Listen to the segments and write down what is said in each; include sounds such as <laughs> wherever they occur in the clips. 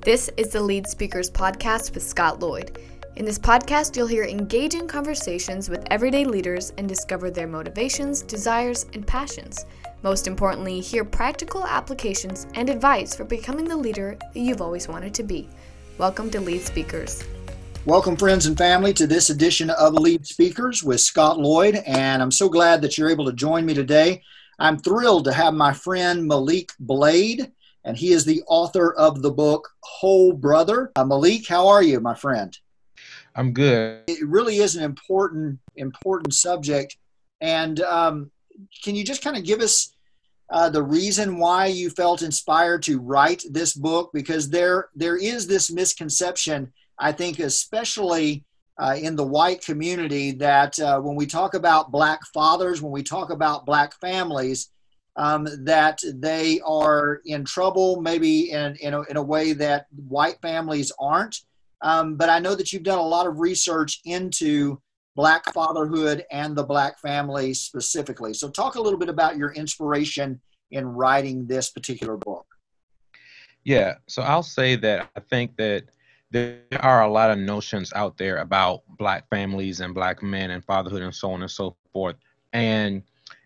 This is the Lead Speakers Podcast with Scott Lloyd. In this podcast, you'll hear engaging conversations with everyday leaders and discover their motivations, desires, and passions. Most importantly, hear practical applications and advice for becoming the leader that you've always wanted to be. Welcome to Lead Speakers. Welcome, friends and family, to this edition of Lead Speakers with Scott Lloyd. And I'm so glad that you're able to join me today. I'm thrilled to have my friend Malik Blade, and he is the author of the book Whole Brother. Uh, Malik, how are you, my friend? I'm good. It really is an important, important subject. And um, can you just kind of give us uh, the reason why you felt inspired to write this book? Because there, there is this misconception, I think, especially uh, in the white community, that uh, when we talk about black fathers, when we talk about black families, um, that they are in trouble, maybe in, in, a, in a way that white families aren't. Um, but I know that you've done a lot of research into Black fatherhood and the Black family specifically. So, talk a little bit about your inspiration in writing this particular book. Yeah, so I'll say that I think that there are a lot of notions out there about Black families and Black men and fatherhood and so on and so forth. And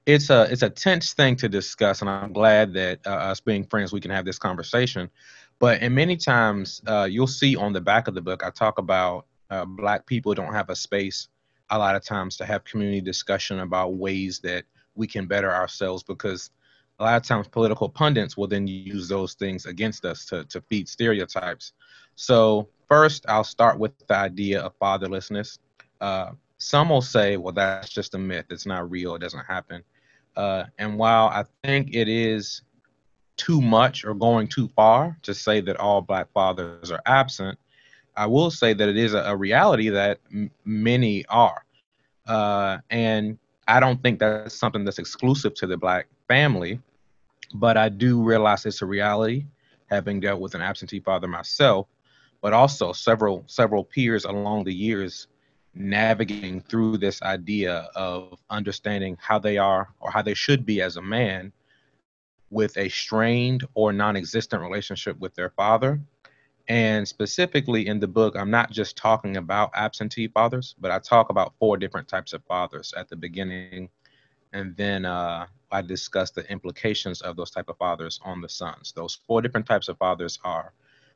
it's a it's a tense thing to discuss, and I'm glad that uh, us being friends we can have this conversation but and many times uh, you'll see on the back of the book, I talk about uh, black people don't have a space a lot of times to have community discussion about ways that we can better ourselves because a lot of times political pundits will then use those things against us to, to feed stereotypes. So first, I'll start with the idea of fatherlessness. Uh, some will say, well, that's just a myth. It's not real. It doesn't happen. Uh, and while I think it is too much or going too far to say that all black fathers are absent. I will say that it is a, a reality that m- many are. Uh, and I don't think that's something that's exclusive to the black family, but I do realize it's a reality, having dealt with an absentee father myself, but also several several peers along the years navigating through this idea of understanding how they are or how they should be as a man with a strained or non existent relationship with their father. And specifically in the book, I'm not just talking about absentee fathers, but I talk about four different types of fathers at the beginning. And then uh, I discuss the implications of those type of fathers on the sons. Those four different types of fathers are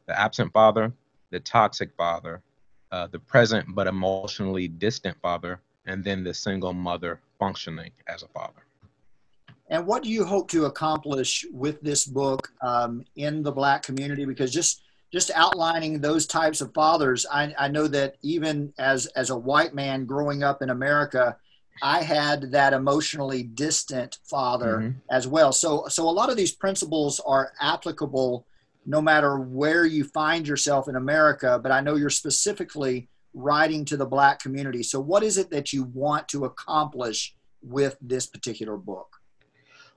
the absent father, the toxic father, uh, the present but emotionally distant father, and then the single mother functioning as a father. And what do you hope to accomplish with this book um, in the Black community? Because just just outlining those types of fathers, I, I know that even as as a white man growing up in America, I had that emotionally distant father mm-hmm. as well. So so a lot of these principles are applicable no matter where you find yourself in America. But I know you're specifically writing to the Black community. So what is it that you want to accomplish with this particular book?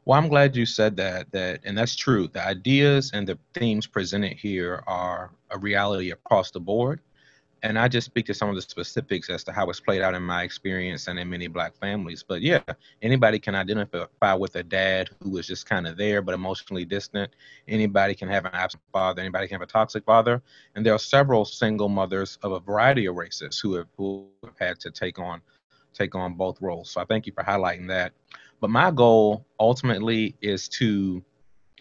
Well, I'm glad you said that. That and that's true. The ideas and the themes presented here are a reality across the board. And I just speak to some of the specifics as to how it's played out in my experience and in many black families. But yeah, anybody can identify with a dad who was just kind of there but emotionally distant. Anybody can have an absent father. Anybody can have a toxic father. And there are several single mothers of a variety of races who have who have had to take on take on both roles. So I thank you for highlighting that. But my goal ultimately is to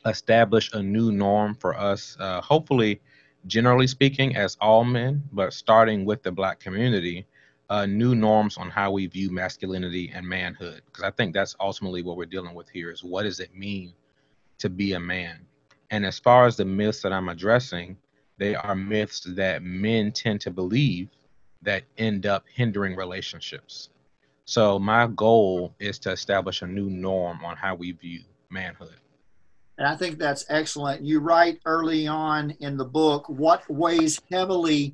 establish a new norm for us, uh, hopefully, generally speaking, as all men, but starting with the Black community, uh, new norms on how we view masculinity and manhood. Because I think that's ultimately what we're dealing with here is what does it mean to be a man? And as far as the myths that I'm addressing, they are myths that men tend to believe that end up hindering relationships. So my goal is to establish a new norm on how we view manhood. And I think that's excellent. You write early on in the book what weighs heavily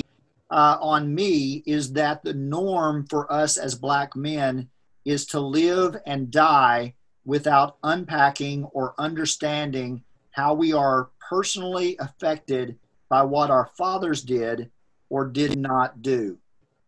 uh, on me is that the norm for us as black men is to live and die without unpacking or understanding how we are personally affected by what our fathers did or did not do.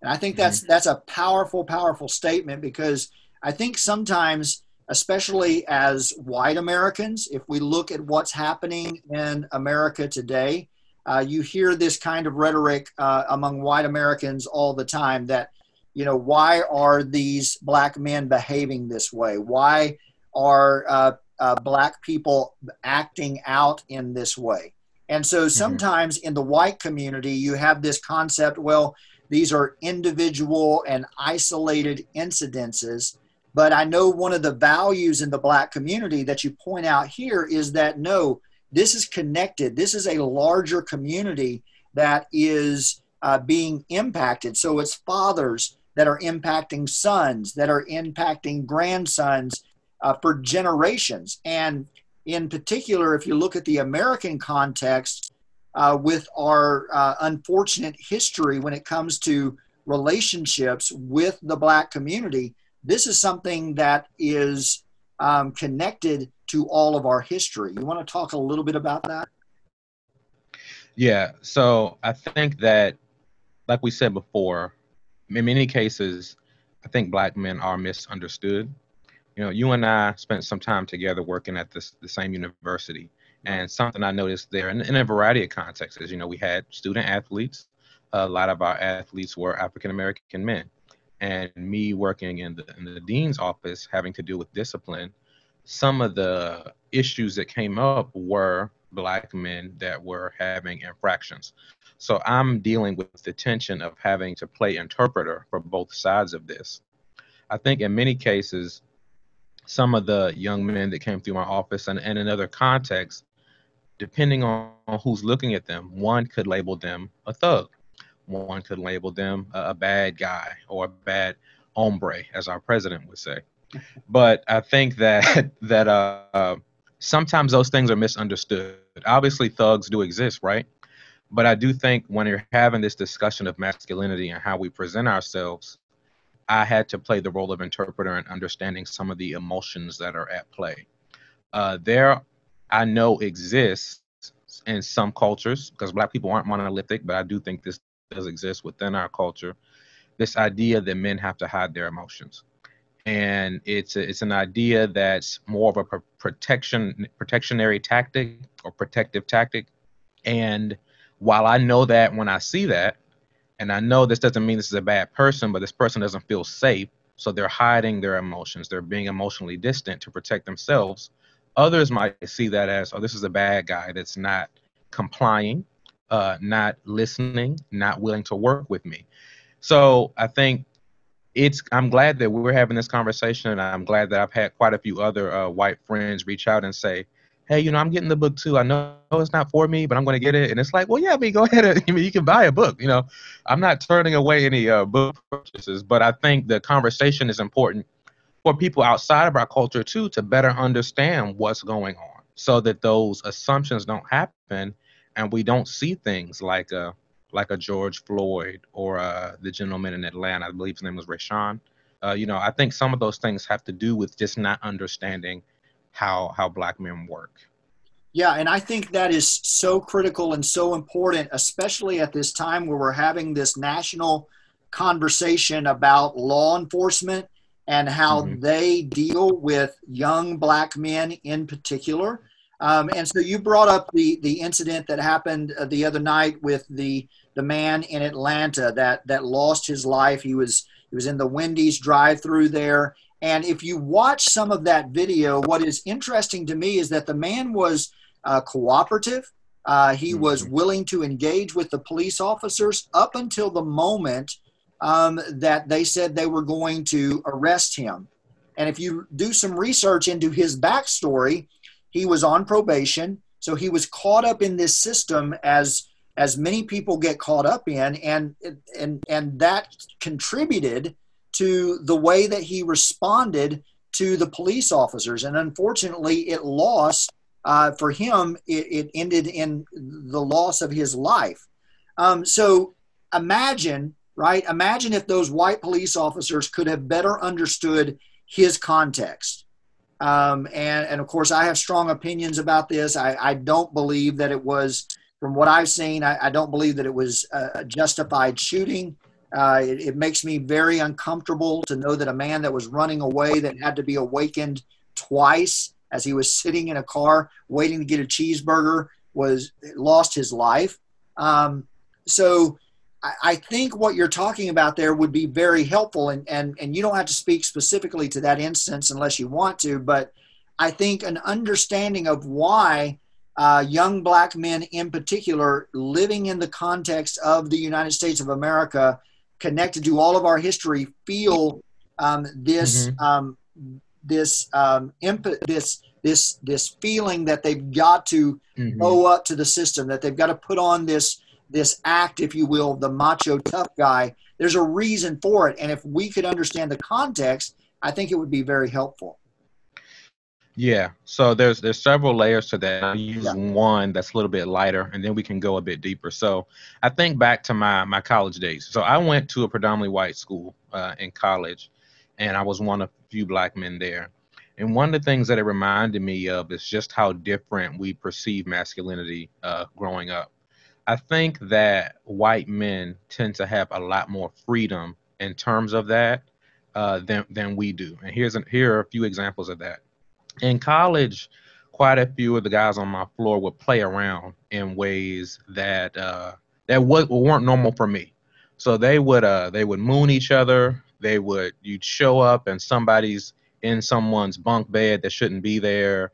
And I think that's mm-hmm. that's a powerful, powerful statement because I think sometimes, especially as white Americans, if we look at what's happening in America today, uh, you hear this kind of rhetoric uh, among white Americans all the time that, you know, why are these black men behaving this way? Why are uh, uh black people acting out in this way? And so mm-hmm. sometimes mm-hmm. in the white community, you have this concept well, these are individual and isolated incidences. But I know one of the values in the black community that you point out here is that no, this is connected. This is a larger community that is uh, being impacted. So it's fathers that are impacting sons, that are impacting grandsons uh, for generations. And in particular, if you look at the American context uh, with our uh, unfortunate history when it comes to relationships with the Black community, this is something that is um, connected to all of our history. You want to talk a little bit about that? Yeah. So I think that, like we said before, in many cases, I think black men are misunderstood. You know, you and I spent some time together working at this, the same university. And something I noticed there in, in a variety of contexts you know, we had student athletes. A lot of our athletes were African American men and me working in the in the dean's office having to do with discipline some of the issues that came up were black men that were having infractions. So i'm dealing with the tension of having to play interpreter for both sides of this. I think in many cases some of the young men that came through my office and, and in other contexts depending on who's looking at them one could label them a thug one could label them a, a bad guy or a bad hombre, as our president would say. <laughs> But I think that <laughs> that uh, uh, sometimes those things are misunderstood. Obviously, thugs do exist, right? But I do think when you're having this discussion of masculinity and how we present ourselves, I had to play the role of interpreter and understanding some of the emotions that are at play. Uh, there, I know exists in some cultures because Black people aren't monolithic, but I do think this does exist within our culture this idea that men have to hide their emotions. And it's a, it's an idea that's more of a protection protectionary tactic or protective tactic. And while i know that when i see that and i know this doesn't mean this is a bad person but this person doesn't feel safe so they're hiding their emotions. They're being emotionally distant to protect themselves. Others might see that as oh this is a bad guy that's not complying uh, not listening, not willing to work with me. So I think it's. I'm glad that we're having this conversation, and I'm glad that I've had quite a few other uh, white friends reach out and say, "Hey, you know, I'm getting the book too. I know it's not for me, but I'm going to get it." And it's like, well, yeah, I mean, go <laughs> ahead. And, I mean, you can buy a book. You know, I'm not turning away any uh, book purchases, but I think the conversation is important for people outside of our culture too to better understand what's going on, so that those assumptions don't happen and we don't see things like a like a George Floyd or uh, the gentleman in Atlanta. I believe his name was Rayshawn. Uh, you know, I think some of those things have to do with just not understanding how how black men work. Yeah, and I think that is so critical and so important, especially at this time where we're having this national conversation about law enforcement and how mm-hmm. they deal with young black men in particular. Um, and so you brought up the the incident that happened uh, the other night with the the man in Atlanta that that lost his life. He was he was in the Wendy's drive-through there. And if you watch some of that video, what is interesting to me is that the man was uh, cooperative. Uh, he mm-hmm. was willing to engage with the police officers up until the moment um, that they said they were going to arrest him. And if you do some research into his backstory, he was on probation, so he was caught up in this system as as many people get caught up in, and and and that contributed to the way that he responded to the police officers. And unfortunately, it lost uh, for him. It, it, ended in the loss of his life. Um, so imagine, right? Imagine if those white police officers could have better understood his context. Um, and, and of course, I have strong opinions about this. I, I don't believe that it was, from what I've seen, I, I don't believe that it was a justified shooting. Uh, it, it, makes me very uncomfortable to know that a man that was running away that had to be awakened twice as he was sitting in a car waiting to get a cheeseburger was lost his life. Um, so I, think what you're talking about there would be very helpful, and, and, and you don't have to speak specifically to that instance unless you want to, but I think an understanding of why uh, young black men in particular living in the context of the United States of America, connected to all of our history, feel um, this mm-hmm. um, this um, imp- this this this feeling that they've got to mm-hmm. owe up to the system, that they've got to put on this this act, if you will, the macho tough guy. There's a reason for it, and if we could understand the context, I think it would be very helpful. Yeah. So there's there's several layers to that. I'll use yeah. one that's a little bit lighter, and then we can go a bit deeper. So I think back to my my college days. So I went to a predominantly white school uh, in college, and I was one of a few black men there. And one of the things that it reminded me of is just how different we perceive masculinity uh, growing up. I think that white men tend to have a lot more freedom in terms of that uh, than than we do. And here's an, here are a few examples of that in college, quite a few of the guys on my floor would play around in ways that uh, that was, weren't normal for me. So they would uh, they would moon each other. They would you'd show up and somebody's in someone's bunk bed that shouldn't be there.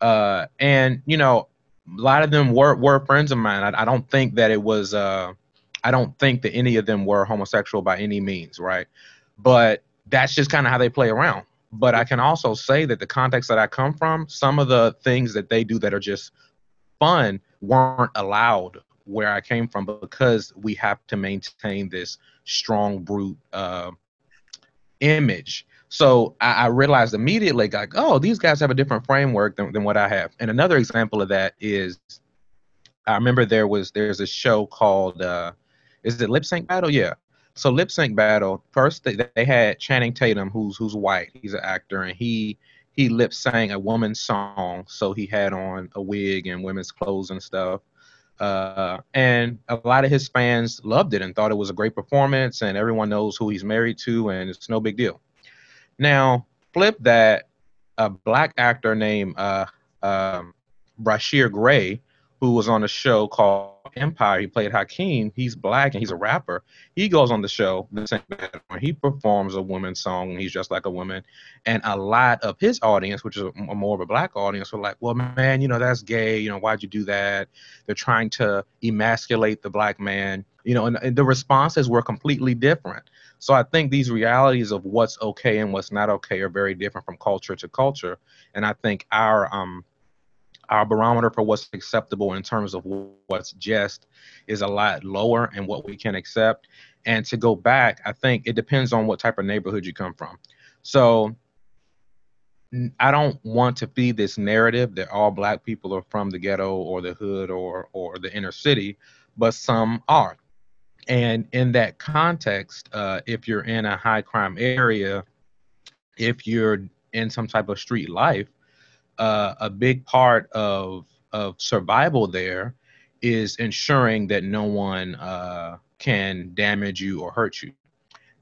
Uh, and you know, a lot of them were were friends of mine. I, I don't think that it was. Uh, I don't think that any of them were homosexual by any means, right? But that's just kind of how they play around. But I can also say that the context that I come from, some of the things that they do that are just fun weren't allowed where I came from because we have to maintain this strong brute uh, image. So I, I, realized immediately, like, oh, these guys have a different framework than, than what I have. And another example of that is, I remember there was there's a show called, uh, is it Lip Sync Battle? Yeah, so lip sync battle. First, they, they had Channing Tatum, who's who's white. He's an actor, and he he lip sang a woman's song. So he had on a wig and women's clothes and stuff. Uh, and a lot of his fans loved it and thought it was a great performance. And everyone knows who he's married to, and it's no big deal. Now, flip that, a black actor named uh, um, Bryshere Gray, who was on a show called Empire. He played Hakeem. He's black and he's a rapper. He goes on the show, the same he performs a woman's song and he's just like a woman. And a lot of his audience, which is a, more of a black audience, were like, well, man, you know, that's gay. You know, why'd you do that? They're trying to emasculate the black man. You know, and, and the responses were completely different. So I think these realities of what's okay and what's not okay are very different from culture to culture. And I think our um, our barometer for what's acceptable in terms of what's just is a lot lower and what we can accept. And to go back, I think it depends on what type of neighborhood you come from. So I don't want to feed this narrative that all black people are from the ghetto or the hood or or the inner city, but some are. And in that context, uh, if you're in a high crime area, if you're in some type of street life, uh, a big part of of survival there is ensuring that no one uh, can damage you or hurt you.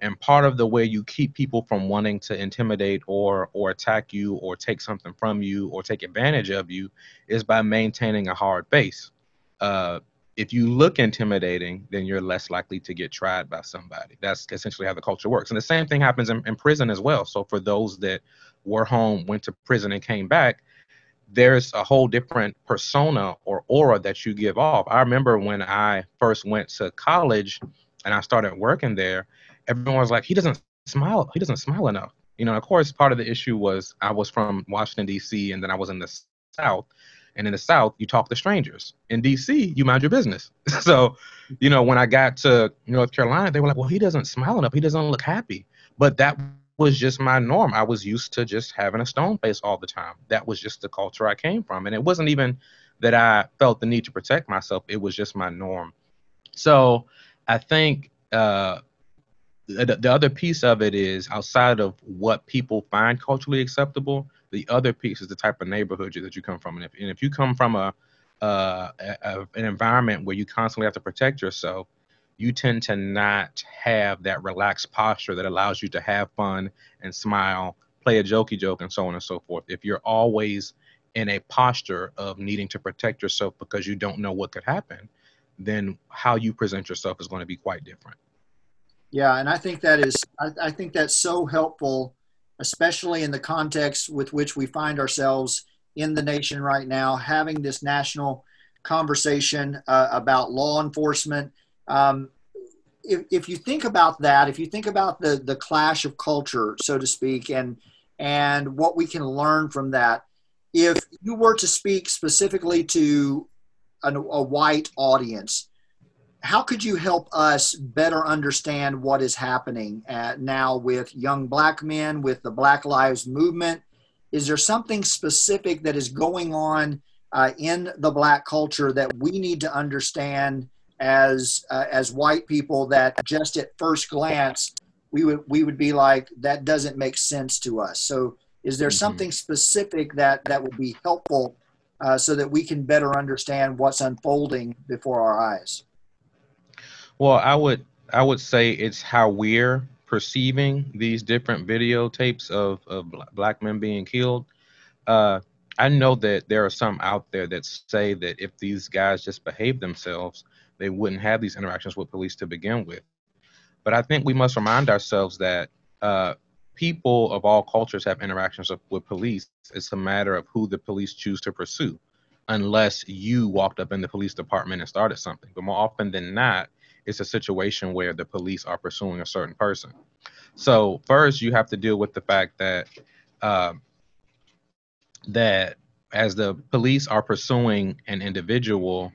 And part of the way you keep people from wanting to intimidate or or attack you or take something from you or take advantage of you is by maintaining a hard base. Uh, if you look intimidating, then you're less likely to get tried by somebody. That's essentially how the culture works. And the same thing happens in, in prison as well. So for those that were home, went to prison, and came back, there's a whole different persona or aura that you give off. I remember when I first went to college and I started working there, everyone was like, he doesn't smile. He doesn't smile enough. You know, of course, part of the issue was I was from Washington, D.C., and then I was in the South. And in the South, you talk to strangers. In D.C., you mind your business. <laughs> so, you know, when I got to North Carolina, they were like, well, he doesn't smile enough. He doesn't look happy. But that was just my norm. I was used to just having a stone face all the time. That was just the culture I came from. And it wasn't even that I felt the need to protect myself, it was just my norm. So I think uh, the, the other piece of it is outside of what people find culturally acceptable, the other piece is the type of neighborhood that you come from. And if, and if you come from a, uh, a, an environment where you constantly have to protect yourself, you tend to not have that relaxed posture that allows you to have fun and smile, play a jokey joke, and so on and so forth. If you're always in a posture of needing to protect yourself because you don't know what could happen, then how you present yourself is going to be quite different. Yeah, and I think that is I, I think that's so helpful, especially in the context with which we find ourselves in the nation right now, having this national conversation uh, about law enforcement. Um, if, if you think about that, if you think about the the clash of culture, so to speak, and and what we can learn from that, if you were to speak specifically to a, a white audience, how could you help us better understand what is happening now with young black men, with the Black Lives Movement? Is there something specific that is going on uh, in the black culture that we need to understand as uh, as white people that just at first glance we would we would be like that doesn't make sense to us. So is there mm-hmm. something specific that that would be helpful uh, so that we can better understand what's unfolding before our eyes? Well, I would I would say it's how we're perceiving these different videotapes of, of black men being killed. Uh, I know that there are some out there that say that if these guys just behave themselves, they wouldn't have these interactions with police to begin with. But I think we must remind ourselves that uh, people of all cultures have interactions with police. It's a matter of who the police choose to pursue, unless you walked up in the police department and started something. But more often than not, it's a situation where the police are pursuing a certain person. So first, you have to deal with the fact that uh, that as the police are pursuing an individual,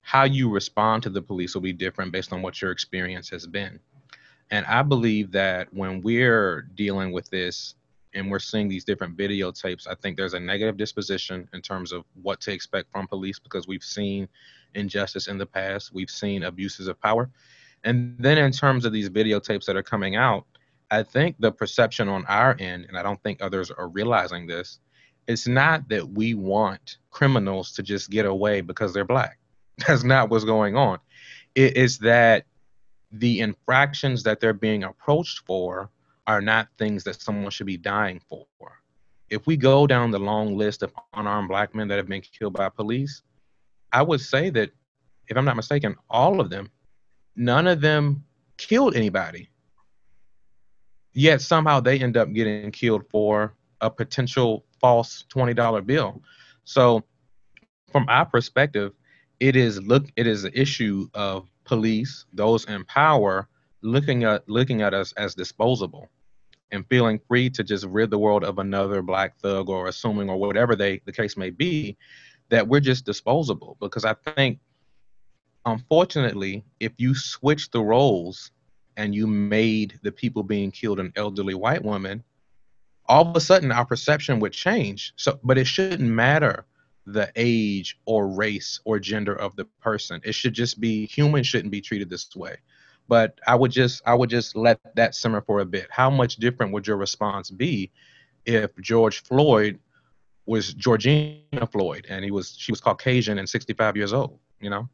how you respond to the police will be different based on what your experience has been. And I believe that when we're dealing with this and we're seeing these different videotapes, I think there's a negative disposition in terms of what to expect from police because we've seen injustice in the past, we've seen abuses of power. And then in terms of these videotapes that are coming out, I think the perception on our end, and I don't think others are realizing this, it's not that we want criminals to just get away because they're black. <laughs> That's not what's going on. It is that the infractions that they're being approached for are not things that someone should be dying for. If we go down the long list of unarmed black men that have been killed by police, I would say that, if I'm not mistaken, all of them, none of them killed anybody. Yet somehow they end up getting killed for a potential false $20 bill. So, from our perspective, it is look it is an issue of police, those in power, looking at looking at us as disposable and feeling free to just rid the world of another black thug or assuming or whatever they the case may be, that we're just disposable. Because I think unfortunately, if you switch the roles and you made the people being killed an elderly white woman, all of a sudden our perception would change. So but it shouldn't matter the age or race or gender of the person. It should just be humans shouldn't be treated this way. But I would just I would just let that simmer for a bit. How much different would your response be if George Floyd was Georgina Floyd and he was she was Caucasian and 65 years old, you know?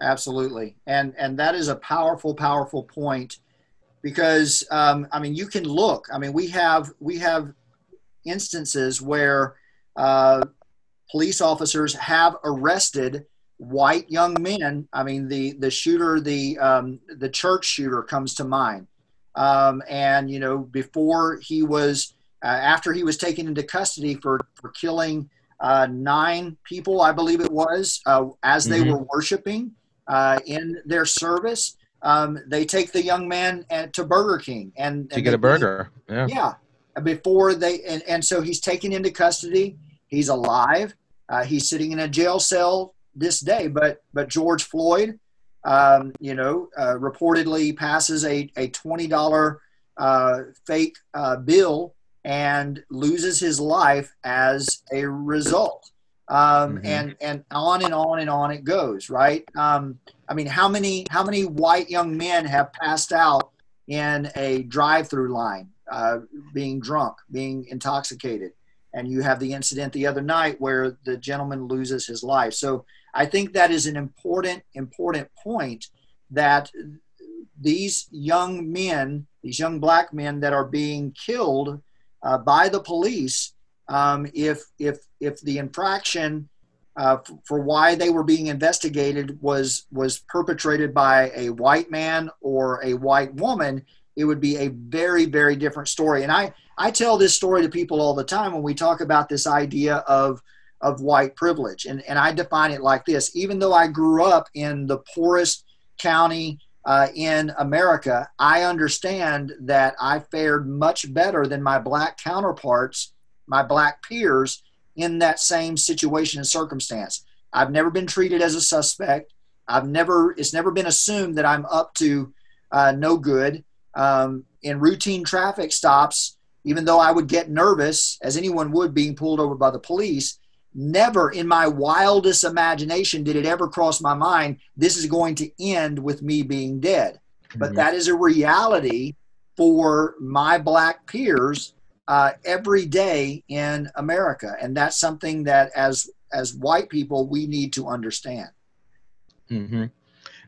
Absolutely. And and that is a powerful powerful point because um, I mean you can look. I mean we have we have instances where uh, police officers have arrested white young men. I mean, the the shooter, the um, the church shooter comes to mind. Um, and you know, before he was, after he was taken into custody for for killing uh, nine people, I believe it was, uh, as they mm-hmm. were worshiping uh, in their service. Um, they take the young man and, to Burger King and, to get a burger. Yeah. Yeah. Before they and, and so he's taken into custody He's alive. Uh, he's sitting in a jail cell this day. But but George Floyd, um, you know, uh, reportedly passes a a twenty dollar uh, fake uh, bill and loses his life as a result. Um, mm-hmm. and and on and on and on it goes, right? Um, I mean, how many how many white young men have passed out in a drive-through line, uh, being drunk, being intoxicated? and you have the incident the other night where the gentleman loses his life. So I think that is an important, important point that these young men, these young black men that are being killed uh, by the police, um, if if if the infraction uh, f- for why they were being investigated was was perpetrated by a white man or a white woman, it would be a very very different story. And I I tell this story to people all the time when we talk about this idea of of white privilege, and and I define it like this: even though I grew up in the poorest county uh, in America, I understand that I fared much better than my black counterparts, my black peers in that same situation and circumstance. I've never been treated as a suspect. I've never, it's never been assumed that I'm up to uh, no good. Um, in routine traffic stops, even though I would get nervous, as anyone would being pulled over by the police, never in my wildest imagination did it ever cross my mind this is going to end with me being dead. But mm-hmm. that is a reality for my black peers uh, every day in America, and that's something that as as white people we need to understand. Mm-hmm.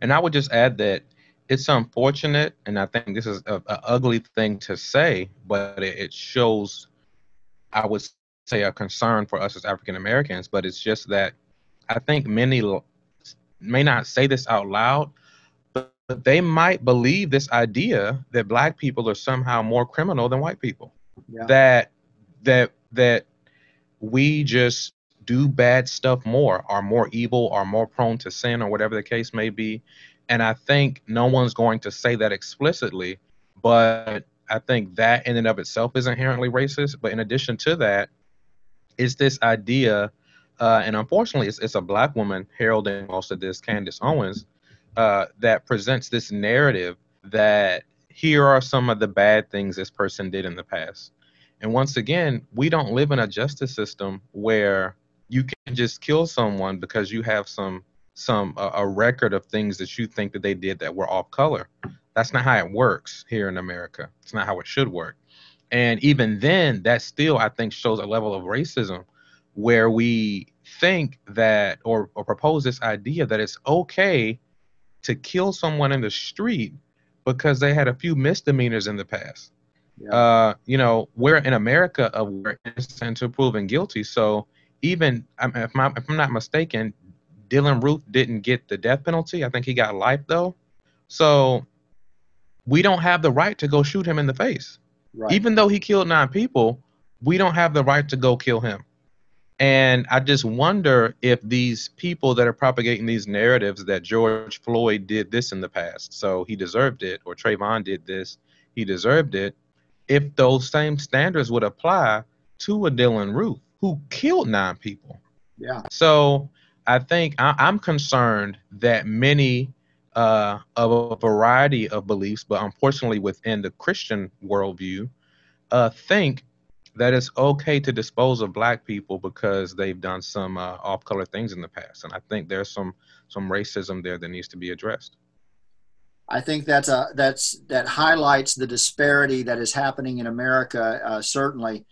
And I would just add that it's unfortunate, and I think this is a, a ugly thing to say, but it, it shows, I would say, a concern for us as African Americans. But it's just that I think many may not say this out loud, but they might believe this idea that black people are somehow more criminal than white people yeah. that that that we just do bad stuff more, are more evil, are more prone to sin, or whatever the case may be. And I think no one's going to say that explicitly, but I think that in and of itself is inherently racist. But in addition to that, is this idea, uh, and unfortunately, it's, it's, a black woman heralding most of this, Candace Owens, uh, that presents this narrative that here are some of the bad things this person did in the past. And once again, we don't live in a justice system where you can just kill someone because you have some some uh, a record of things that you think that they did that were off color. That's not how it works here in America. It's not how it should work. And even then, that still I think shows a level of racism where we think that or, or propose this idea that it's okay to kill someone in the street because they had a few misdemeanors in the past. Yeah. Uh, you know, we're in America of we're innocent until proven guilty. So even if, my, if I'm not mistaken, Dylann Roof didn't get the death penalty. I think he got life though. So we don't have the right to go shoot him in the face. Right. Even though he killed nine people, we don't have the right to go kill him. And I just wonder if these people that are propagating these narratives that George Floyd did this in the past, so he deserved it, or Trayvon did this, he deserved it, if those same standards would apply to a Dylann Roof who killed nine people. Yeah. So I think I, am concerned that many uh, of a variety of beliefs, but unfortunately within the Christian worldview, uh, think that it's okay to dispose of black people because they've done some uh, off-color things in the past, and I think there's some some racism there that needs to be addressed. I think that's a that's that highlights the disparity that is happening in America. Uh, certainly,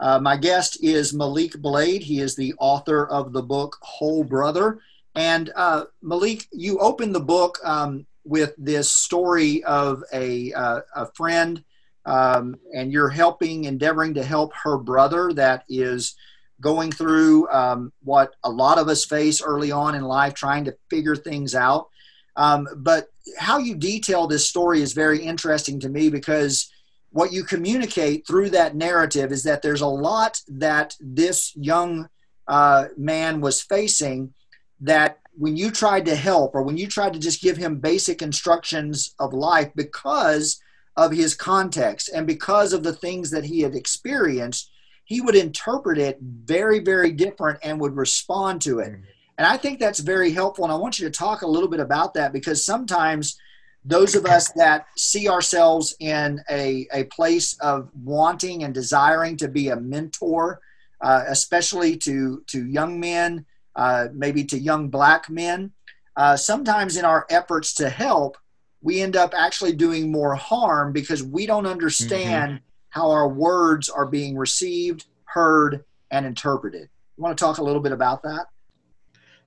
uh, my guest is Malik Blade. He is the author of the book Whole Brother. And uh, Malik, you opened the book um, with this story of a uh, a friend um, and you're helping, endeavoring to help her brother that is going through um, what a lot of us face early on in life, trying to figure things out. Um, but how you detail this story is very interesting to me because what you communicate through that narrative is that there's a lot that this young uh, man was facing that when you tried to help or when you tried to just give him basic instructions of life because of his context and because of the things that he had experienced, he would interpret it very, very different and would respond to it. And I think that's very helpful. And I want you to talk a little bit about that because sometimes those of us that see ourselves in a, a place of wanting and desiring to be a mentor, uh, especially to, to young men, uh, maybe to young black men, uh, sometimes in our efforts to help, we end up actually doing more harm because we don't understand mm-hmm. how our words are being received, heard, and interpreted. You want to talk a little bit about that?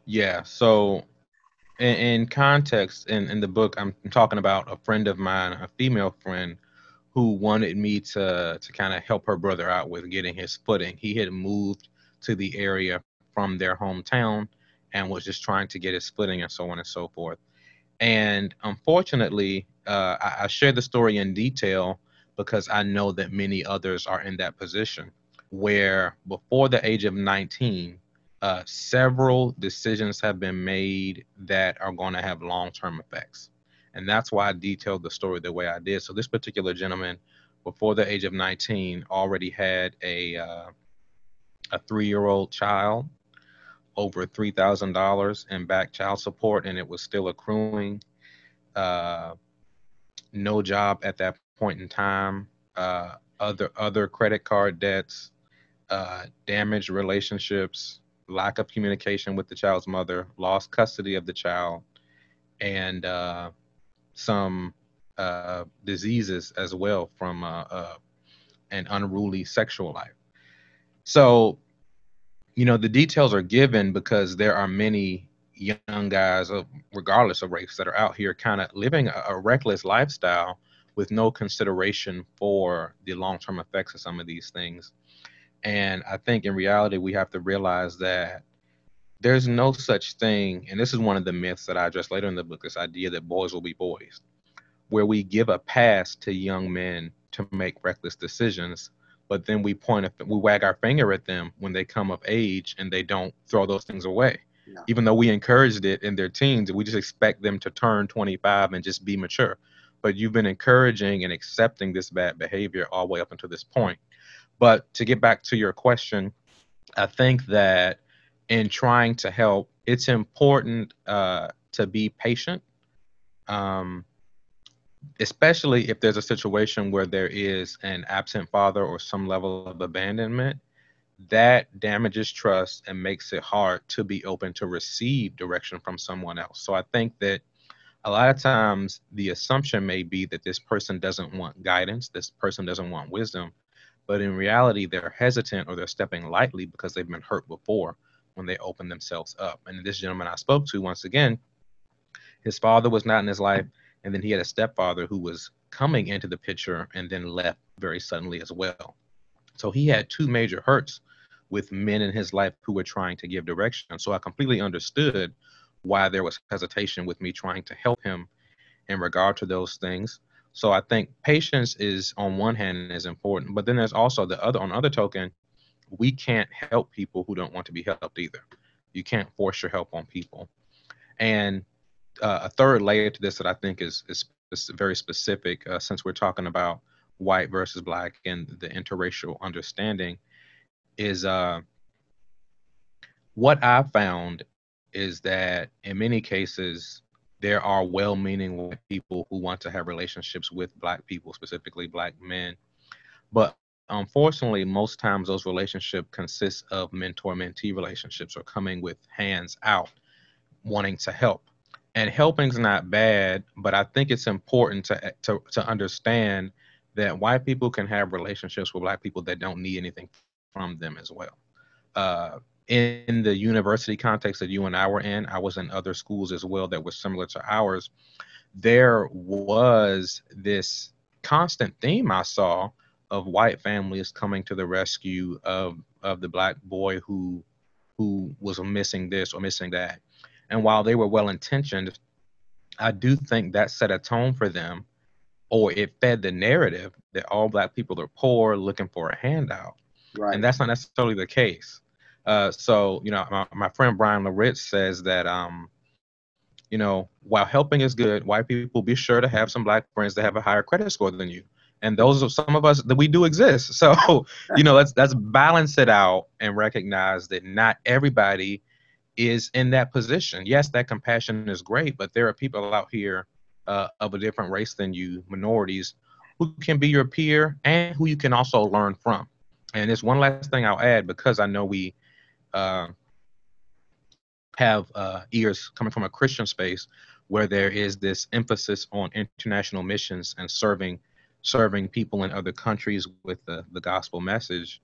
Yeah. So, in, in context, in, in the book, I'm talking about a friend of mine, a female friend, who wanted me to to kind of help her brother out with getting his footing. He had moved to the area from their hometown and was just trying to get his footing and so on and so forth. And unfortunately, uh, I, I share the story in detail because I know that many others are in that position where before the age of 19, uh, several decisions have been made that are going to have long term effects. And that's why I detailed the story the way I did. So, this particular gentleman, before the age of 19, already had a, uh, a three year old child, over $3,000 in back child support, and it was still accruing. Uh, no job at that point in time. Uh, other other credit card debts, uh, damaged relationships, lack of communication with the child's mother, lost custody of the child, and uh, some uh, diseases as well from uh, uh, an unruly sexual life. So, you know, the details are given because there are many young guys, uh, regardless of race, that are out here kind of living a, a reckless lifestyle with no consideration for the long term effects of some of these things. And I think in reality, we have to realize that there's no such thing, and this is one of the myths that I address later in the book this idea that boys will be boys, where we give a pass to young men to make reckless decisions, but then we point, a, we wag our finger at them when they come of age and they don't throw those things away. Yeah. Even though we encouraged it in their teens, we just expect them to turn 25 and just be mature. But you've been encouraging and accepting this bad behavior all the way up until this point. But to get back to your question, I think that in trying to help, it's important uh, to be patient, um, especially if there's a situation where there is an absent father or some level of abandonment. That damages trust and makes it hard to be open to receive direction from someone else. So I think that a lot of times the assumption may be that this person doesn't want guidance, this person doesn't want wisdom, but in reality, they're hesitant or they're stepping lightly because they've been hurt before when they open themselves up. And this gentleman I spoke to, once again, his father was not in his life, and then he had a stepfather who was coming into the picture and then left very suddenly as well. So he had two major hurts with men in his life who were trying to give direction. So I completely understood why there was hesitation with me trying to help him in regard to those things. So I think patience is on one hand is important, but then there's also the other on the other token, we can't help people who don't want to be helped either. You can't force your help on people. And uh, a third layer to this that I think is is, is very specific, uh, since we're talking about white versus black and the interracial understanding, is uh, what I found is that in many cases there are well-meaning white people who want to have relationships with black people specifically black men. But unfortunately most times those relationships consist of mentor-mentee relationships or coming with hands out wanting to help and helping's not bad but i think it's important to to, to understand that white people can have relationships with black people that don't need anything from them as well uh, in the university context that you and I were in, I was in other schools as well that were similar to ours. There was this constant theme I saw of white families coming to the rescue of of the black boy who who was missing this or missing that. And while they were well intentioned, I do think that set a tone for them, or it fed the narrative that all black people are poor, looking for a handout. Right. And that's not necessarily the case. Uh, so, you know, my, my friend Bryan Loritts says that, um, you know, while helping is good, white people be sure to have some black friends that have a higher credit score than you. And those are some of us that we do exist. <laughs> So, you know, let's let's balance it out and recognize that not everybody is in that position. Yes, that compassion is great, but there are people out here uh, of a different race than you, minorities, who can be your peer and who you can also learn from. And there's one last thing I'll add because I know we uh, have uh, ears coming from a Christian space where there is this emphasis on international missions and serving serving people in other countries with the, the gospel message.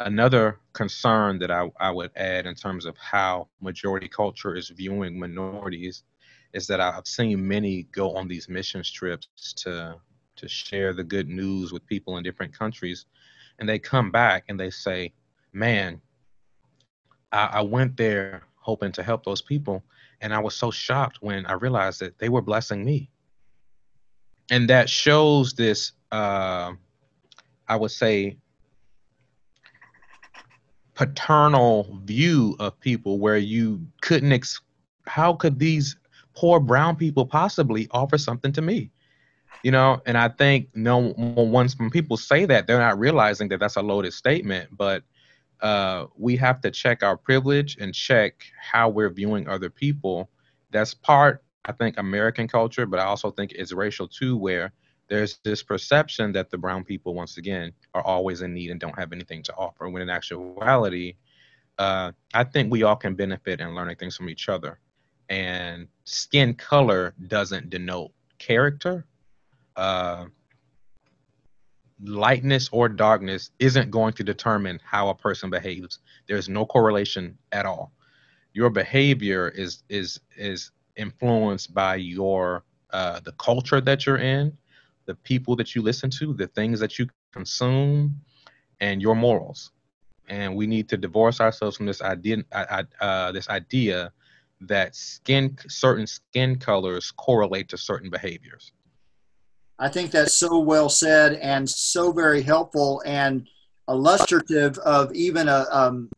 Another concern that I, I would add in terms of how majority culture is viewing minorities is that I've seen many go on these missions trips to to share the good news with people in different countries and they come back and they say, Man, I, I went there hoping to help those people, and I was so shocked when I realized that they were blessing me. And that shows this, uh, I would say, paternal view of people where you couldn't, ex- how could these poor brown people possibly offer something to me? You know, and I think no once when people say that, they're not realizing that that's a loaded statement, but uh, we have to check our privilege and check how we're viewing other people. That's part, I think, American culture, but I also think it's racial too, where there's this perception that the brown people, once again, are always in need and don't have anything to offer. When in actuality, uh, I think we all can benefit in learning things from each other. And skin color doesn't denote character. Uh, lightness or darkness isn't going to determine how a person behaves. There's no correlation at all. Your behavior is is is influenced by your uh, the culture that you're in, the people that you listen to, the things that you consume, and your morals. And we need to divorce ourselves from this idea uh, this idea that skin certain skin colors correlate to certain behaviors. I think that's so well said and so very helpful and illustrative of even a, um,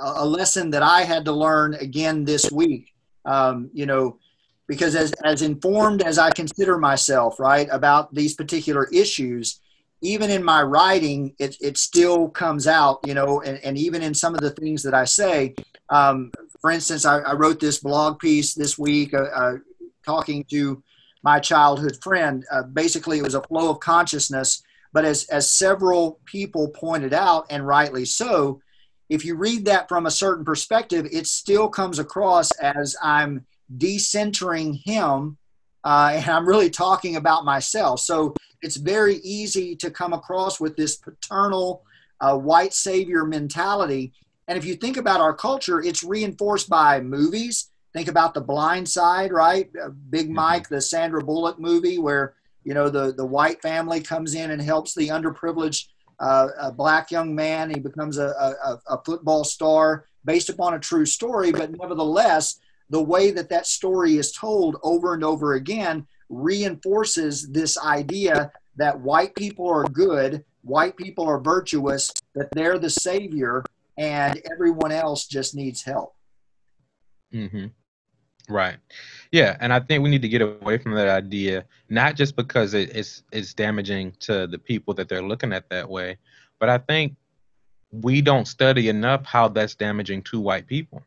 a lesson that I had to learn again this week. Um, you know, because as, as informed as I consider myself, right, about these particular issues, even in my writing, it, it still comes out, you know, and, and even in some of the things that I say. Um, for instance, I, I, wrote this blog piece this week uh, uh, talking to my childhood friend. Uh, basically, it was a flow of consciousness. But as, as several people pointed out, and rightly so, if you read that from a certain perspective, it still comes across as I'm decentering him uh, and I'm really talking about myself. So it's very easy to come across with this paternal uh, white savior mentality. And if you think about our culture, it's reinforced by movies, Think about The Blind Side, right? Uh, Big mm-hmm. Mike, the Sandra Bullock movie, where you know the the white family comes in and helps the underprivileged uh, black young man. He becomes a, a, a football star based upon a true story, but nevertheless, the way that that story is told over and over again reinforces this idea that white people are good, white people are virtuous, that they're the savior, and everyone else just needs help. Mm-hmm. Right. Yeah, and I think we need to get away from that idea, not just because it, it's it's damaging to the people that they're looking at that way, but I think we don't study enough how that's damaging to white people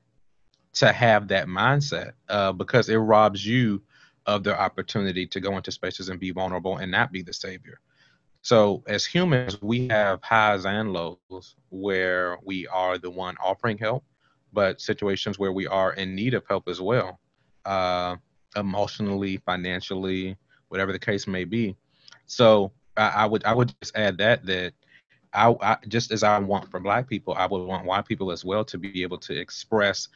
to have that mindset uh, because it robs you of the opportunity to go into spaces and be vulnerable and not be the savior. So as humans, we have highs and lows where we are the one offering help, but situations where we are in need of help as well uh, emotionally, financially, whatever the case may be. So I, I would I would just add that that I, I, just as I want for Black people, I would want white people as well to be able to express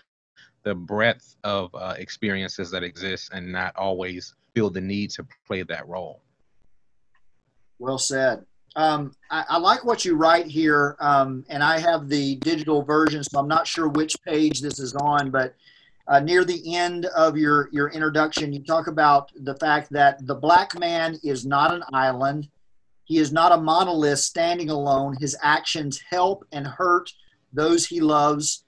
the breadth of uh, experiences that exist and not always feel the need to play that role. Well said. Um, I, I, like what you write here, um, and I have the digital version, so I'm not sure which page this is on, but uh, near the end of your, your introduction, you talk about the fact that the black man is not an island. He is not a monolith standing alone. His actions help and hurt those he loves.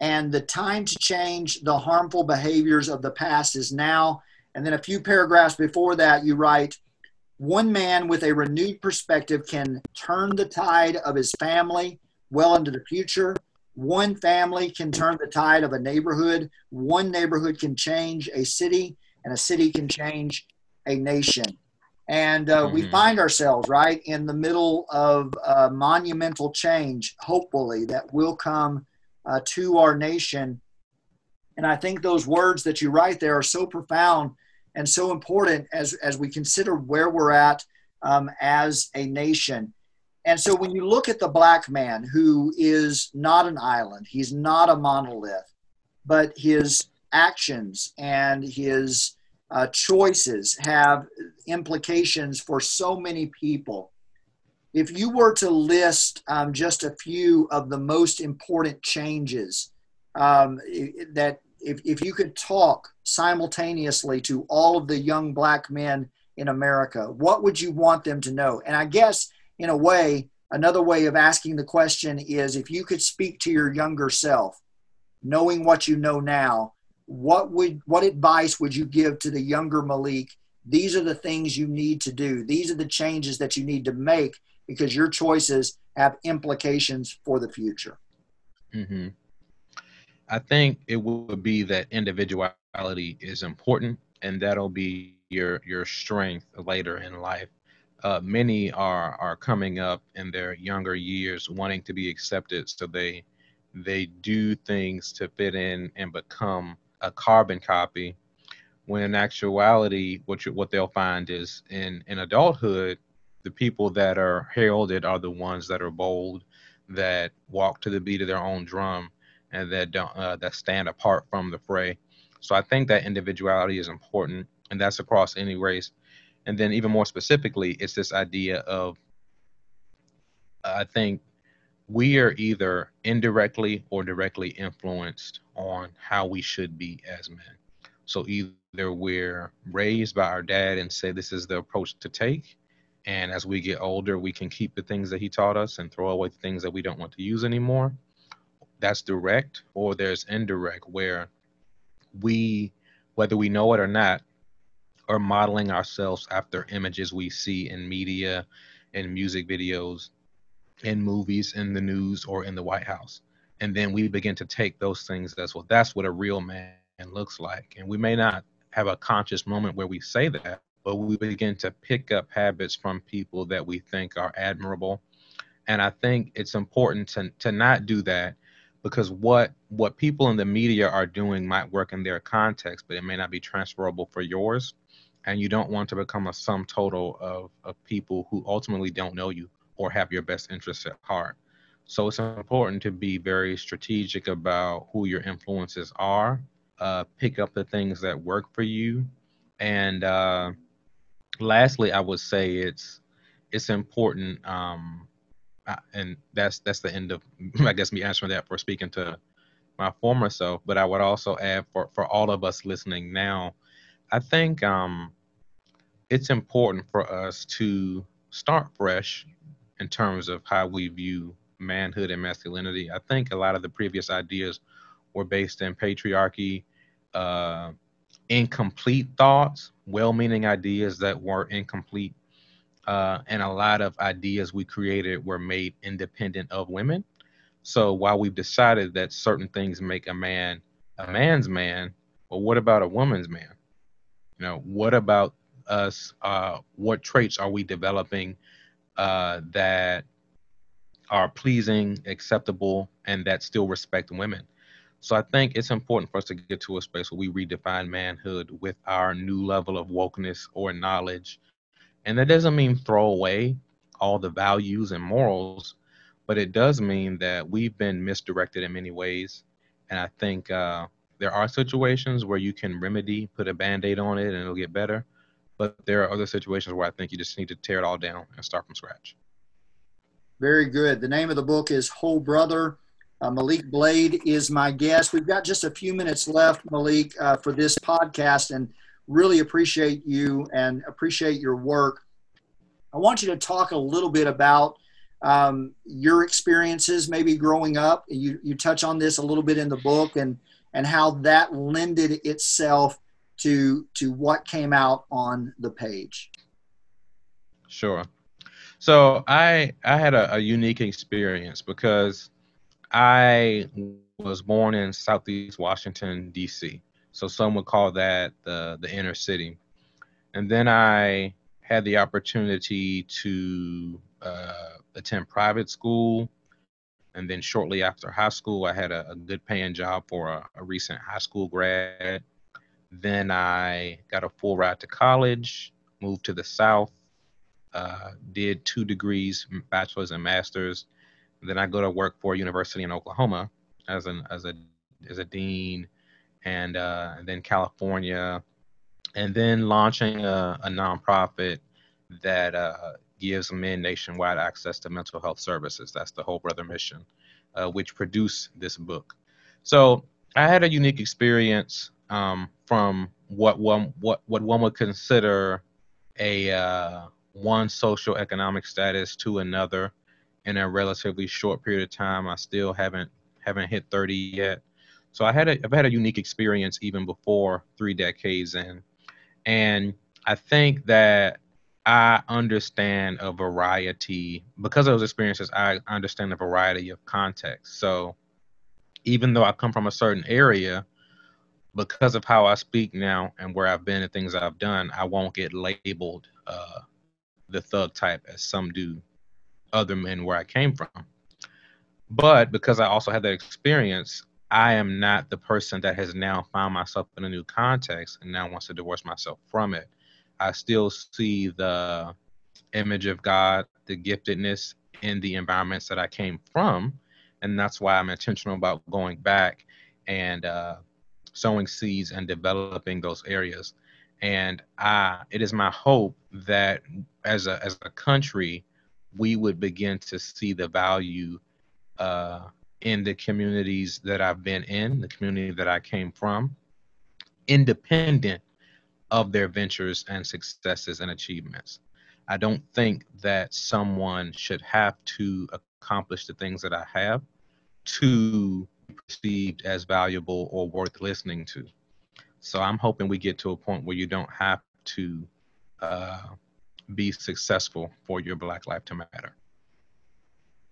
And the time to change the harmful behaviors of the past is now. And then a few paragraphs before that, you write, one man with a renewed perspective can turn the tide of his family well into the future one family can turn the tide of a neighborhood. One neighborhood can change a city, and a city can change a nation. And uh, mm-hmm. we find ourselves right in the middle of a monumental change, hopefully, that will come uh, to our nation. And I think those words that you write there are so profound and so important as, as we consider where we're at um, as a nation. And so when you look at the black man who is not an island, he's not a monolith, but his actions and his uh, choices have implications for so many people. If you were to list um, just a few of the most important changes um, that if, if you could talk simultaneously to all of the young black men in America, what would you want them to know? And I guess, in a way, another way of asking the question is if you could speak to your younger self, knowing what you know now, what would what advice would you give to the younger Malik? These are the things you need to do. These are the changes that you need to make because your choices have implications for the future. Mm-hmm. I think it would be that individuality is important, and that'll be your your strength later in life. Uh, many are are coming up in their younger years wanting to be accepted, so they they do things to fit in and become a carbon copy. When in actuality, what you, what they'll find is in in adulthood, the people that are heralded are the ones that are bold, that walk to the beat of their own drum, and that don't uh, that stand apart from the fray. So I think that individuality is important, and that's across any race. And then even more specifically, it's this idea of I think we are either indirectly or directly influenced on how we should be as men. So either we're raised by our dad and say this is the approach to take, and as we get older, we can keep the things that he taught us and throw away the things that we don't want to use anymore. That's direct, or there's indirect, where we, whether we know it or not, are modeling ourselves after images we see in media, in music videos, in movies, in the news, or in the White House. And then we begin to take those things as well. That's what a real man looks like. And we may not have a conscious moment where we say that, but we begin to pick up habits from people that we think are admirable. And I think it's important to, to not do that because what what people in the media are doing might work in their context, but it may not be transferable for yours. And you don't want to become a sum total of, of people who ultimately don't know you or have your best interests at heart. So it's important to be very strategic about who your influences are, uh, pick up the things that work for you, and uh, lastly, I would say it's it's important, um, I, and that's that's the end of <laughs> I guess me answering that for speaking to my former self. But I would also add for for all of us listening now, I think um, it's important for us to start fresh in terms of how we view manhood and masculinity. I think a lot of the previous ideas were based in patriarchy, uh, incomplete thoughts, well meaning ideas that were incomplete. Uh, and a lot of ideas we created were made independent of women. So while we've decided that certain things make a man a man's man, well, what about a woman's man? You know, what about us? Uh, what traits are we developing uh, that are pleasing, acceptable, and that still respect women? So I think it's important for us to get to a space where we redefine manhood with our new level of wokeness or knowledge. And that doesn't mean throw away all the values and morals, but it does mean that we've been misdirected in many ways. And I think uh, there are situations where you can remedy, put a band aid on it, and it'll get better. But there are other situations where I think you just need to tear it all down and start from scratch. Very good. The name of the book is Whole Brother uh, Malik Blade is my guest. We've got just a few minutes left, Malik, uh, for this podcast, and really appreciate you and appreciate your work. I want you to talk a little bit about um, your experiences, maybe growing up. You, you touch on this a little bit in the book, and and how that lended itself to to what came out on the page. Sure. So I I had a, a unique experience because I was born in Southeast Washington, D.C. So some would call that the the inner city. And then I had the opportunity to uh, attend private school. And then shortly after high school, I had a, a good paying job for a, a, recent high school grad. Then I got a full ride to college, moved to the South, uh, did two degrees, bachelor's and master's, then I go to work for a university in Oklahoma as an as a as a dean, and, uh, then California, and then launching a, a nonprofit that uh, gives men nationwide access to mental health services. That's the Whole Brother Mission, uh, which produced this book. So I had a unique experience um, from what one what what one would consider a uh, one social economic status to another in a relatively short period of time. I still haven't haven't hit 30 yet. So I had a I've had a unique experience even before three decades in. And I think that I understand a variety because of those experiences, I understand a variety of contexts. So even though I come from a certain area, because of how I speak now and where I've been and things I've done, I won't get labeled uh, the thug type as some do other men where I came from. But because I also had that experience, I am not the person that has now found myself in a new context and now wants to divorce myself from it. I still see the image of God, the giftedness in the environments that I came from. And that's why I'm intentional about going back and uh, sowing seeds and developing those areas. And I, it is my hope that as a, as a country, we would begin to see the value uh, in the communities that I've been in, the community that I came from, independent of their ventures and successes and achievements. I don't think that someone should have to accomplish the things that I have to be perceived as valuable or worth listening to. So I'm hoping we get to a point where you don't have to uh, be successful for your Black Life to Matter.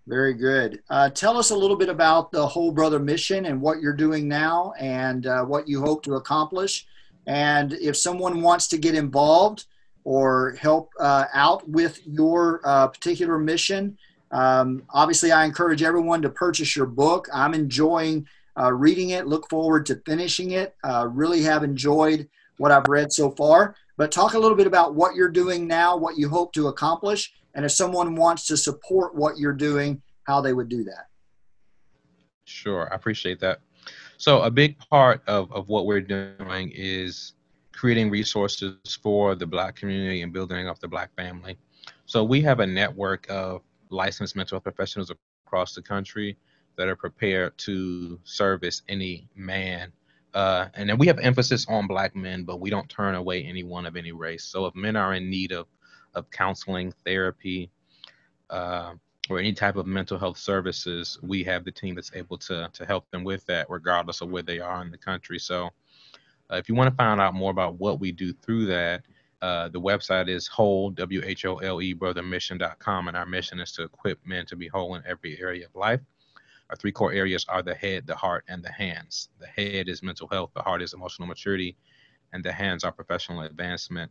Very good. Uh, tell us a little bit about the Whole Brother mission and what you're doing now and uh, what you hope to accomplish. And if someone wants to get involved or help uh, out with your uh, particular mission, um, obviously I encourage everyone to purchase your book. I'm enjoying uh, reading it, look forward to finishing it. Uh, really have enjoyed what I've read so far. But talk a little bit about what you're doing now, what you hope to accomplish, and if someone wants to support what you're doing, how they would do that. Sure, I appreciate that. So, a big part of, of what we're doing is creating resources for the Black community and building up the Black family. So, we have a network of licensed mental health professionals across the country that are prepared to service any man. Uh, and then we have emphasis on Black men, but we don't turn away anyone of any race. So, if men are in need of of counseling, therapy, uh, or any type of mental health services, we have the team that's able to to help them with that, regardless of where they are in the country. So, uh, if you want to find out more about what we do through that, uh, the website is whole w h o l e brothermission.com, and our mission is to equip men to be whole in every area of life. Our three core areas are the head, the heart, and the hands. The head is mental health, the heart is emotional maturity, and the hands are professional advancement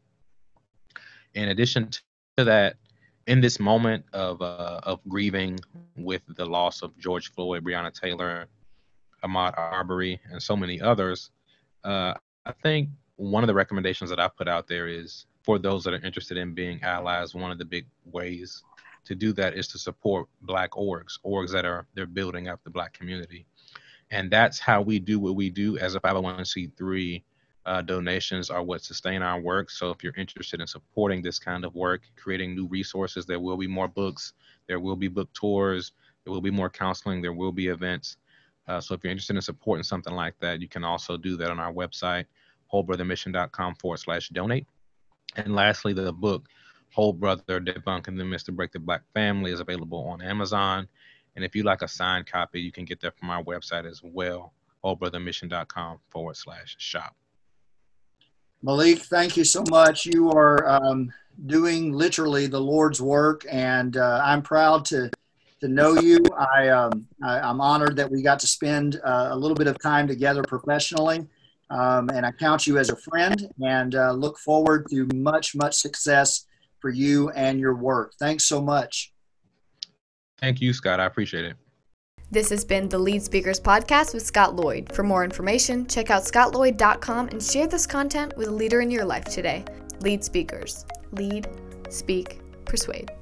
in addition to that, in this moment of uh, of grieving with the loss of George Floyd, Breonna Taylor, Ahmaud Arbery, and so many others, uh, I think one of the recommendations that I put out there is for those that are interested in being allies. One of the big ways to do that is to support Black orgs, orgs that are they're building up the Black community, and that's how we do what we do as a 501c3 uh, donations are what sustain our work. So if you're interested in supporting this kind of work, creating new resources, there will be more books, there will be book tours, there will be more counseling, there will be events. Uh, so if you're interested in supporting something like that, you can also do that on our website, wholebrothermission.com forward slash donate. And lastly, the book, Whole Brother Debunking the Myth to Break the Black Family, is available on Amazon. And if you like a signed copy, you can get that from our website as well, wholebrothermission.com forward slash shop. Malik, thank you so much. You are um, doing literally the Lord's work, and uh, I'm proud to to know you. I, um, I am honored that we got to spend uh, a little bit of time together professionally, um, and I count you as a friend, and uh, look forward to much much success for you and your work. Thanks so much. Thank you, Scott. I appreciate it. This has been the Lead Speakers Podcast with Scott Lloyd. For more information, check out scottlloyd.com and share this content with a leader in your life today. Lead Speakers. Lead, speak, persuade.